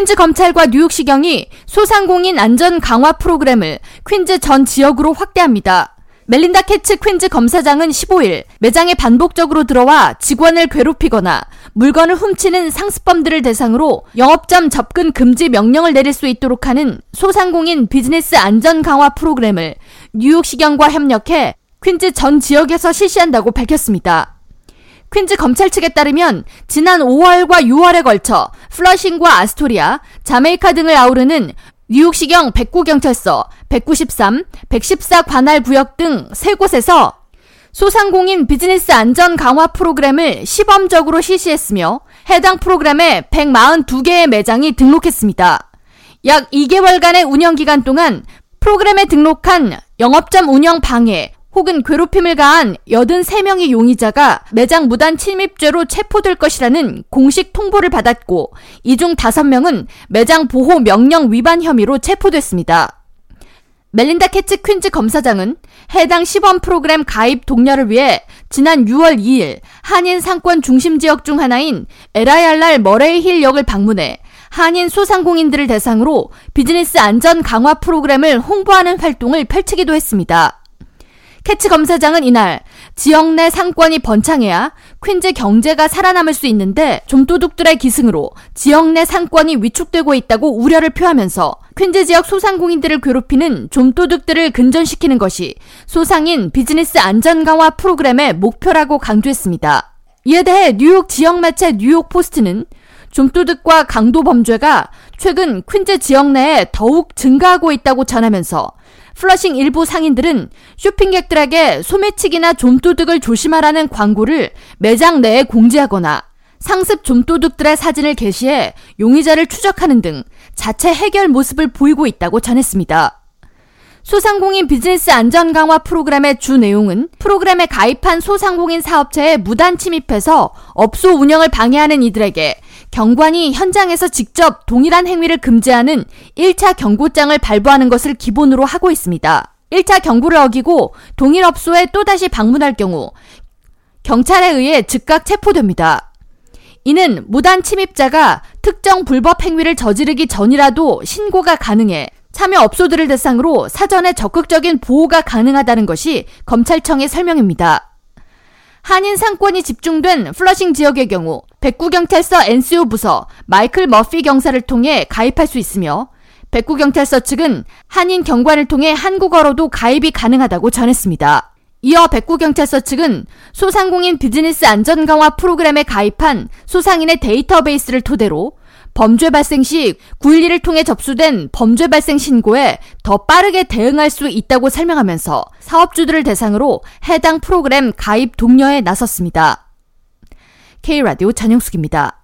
퀸즈 검찰과 뉴욕시경이 소상공인 안전 강화 프로그램을 퀸즈 전 지역으로 확대합니다. 멜린다 캐츠 퀸즈 검사장은 15일 매장에 반복적으로 들어와 직원을 괴롭히거나 물건을 훔치는 상습범들을 대상으로 영업점 접근 금지 명령을 내릴 수 있도록 하는 소상공인 비즈니스 안전 강화 프로그램을 뉴욕시경과 협력해 퀸즈 전 지역에서 실시한다고 밝혔습니다. 퀸즈 검찰 측에 따르면 지난 5월과 6월에 걸쳐 플러싱과 아스토리아, 자메이카 등을 아우르는 뉴욕시경 109경찰서, 193, 114 관할 구역 등세 곳에서 소상공인 비즈니스 안전 강화 프로그램을 시범적으로 실시했으며 해당 프로그램에 142개의 매장이 등록했습니다. 약 2개월간의 운영 기간 동안 프로그램에 등록한 영업점 운영 방해 혹은 괴롭힘을 가한 83명의 용의자가 매장 무단 침입죄로 체포될 것이라는 공식 통보를 받았고 이 중 5명은 매장 보호 명령 위반 혐의로 체포됐습니다. 멜린다 캐츠 퀸즈 검사장은 해당 시범 프로그램 가입 독려를 위해 지난 6월 2일 한인 상권 중심 지역 중 하나인 LIRR 머레이 힐 역을 방문해 한인 소상공인들을 대상으로 비즈니스 안전 강화 프로그램을 홍보하는 활동을 펼치기도 했습니다. 캐츠 검사장은 이날 지역 내 상권이 번창해야 퀸즈 경제가 살아남을 수 있는데 좀도둑들의 기승으로 지역 내 상권이 위축되고 있다고 우려를 표하면서 퀸즈 지역 소상공인들을 괴롭히는 좀도둑들을 근절시키는 것이 소상인 비즈니스 안전 강화 프로그램의 목표라고 강조했습니다. 이에 대해 뉴욕 지역 매체 뉴욕 포스트는 좀도둑과 강도 범죄가 최근 퀸즈 지역 내에 더욱 증가하고 있다고 전하면서 플러싱 일부 상인들은 쇼핑객들에게 소매치기나 좀도둑을 조심하라는 광고를 매장 내에 공지하거나 상습 좀도둑들의 사진을 게시해 용의자를 추적하는 등 자체 해결 모습을 보이고 있다고 전했습니다. 소상공인 비즈니스 안전 강화 프로그램의 주 내용은 프로그램에 가입한 소상공인 사업체에 무단 침입해서 업소 운영을 방해하는 이들에게 경관이 현장에서 직접 동일한 행위를 금지하는 1차 경고장을 발부하는 것을 기본으로 하고 있습니다. 1차 경고를 어기고 동일 업소에 또다시 방문할 경우 경찰에 의해 즉각 체포됩니다. 이는 무단 침입자가 특정 불법 행위를 저지르기 전이라도 신고가 가능해 참여 업소들을 대상으로 사전에 적극적인 보호가 가능하다는 것이 검찰청의 설명입니다. 한인 상권이 집중된 플러싱 지역의 경우 백구경찰서 NCO 부서 마이클 머피 경사를 통해 가입할 수 있으며 백구경찰서 측은 한인 경관을 통해 한국어로도 가입이 가능하다고 전했습니다. 이어 백구경찰서 측은 소상공인 비즈니스 안전 강화 프로그램에 가입한 소상인의 데이터베이스를 토대로 범죄 발생 시 911을 통해 접수된 범죄 발생 신고에 더 빠르게 대응할 수 있다고 설명하면서 사업주들을 대상으로 해당 프로그램 가입 독려에 나섰습니다. K라디오 전영숙입니다.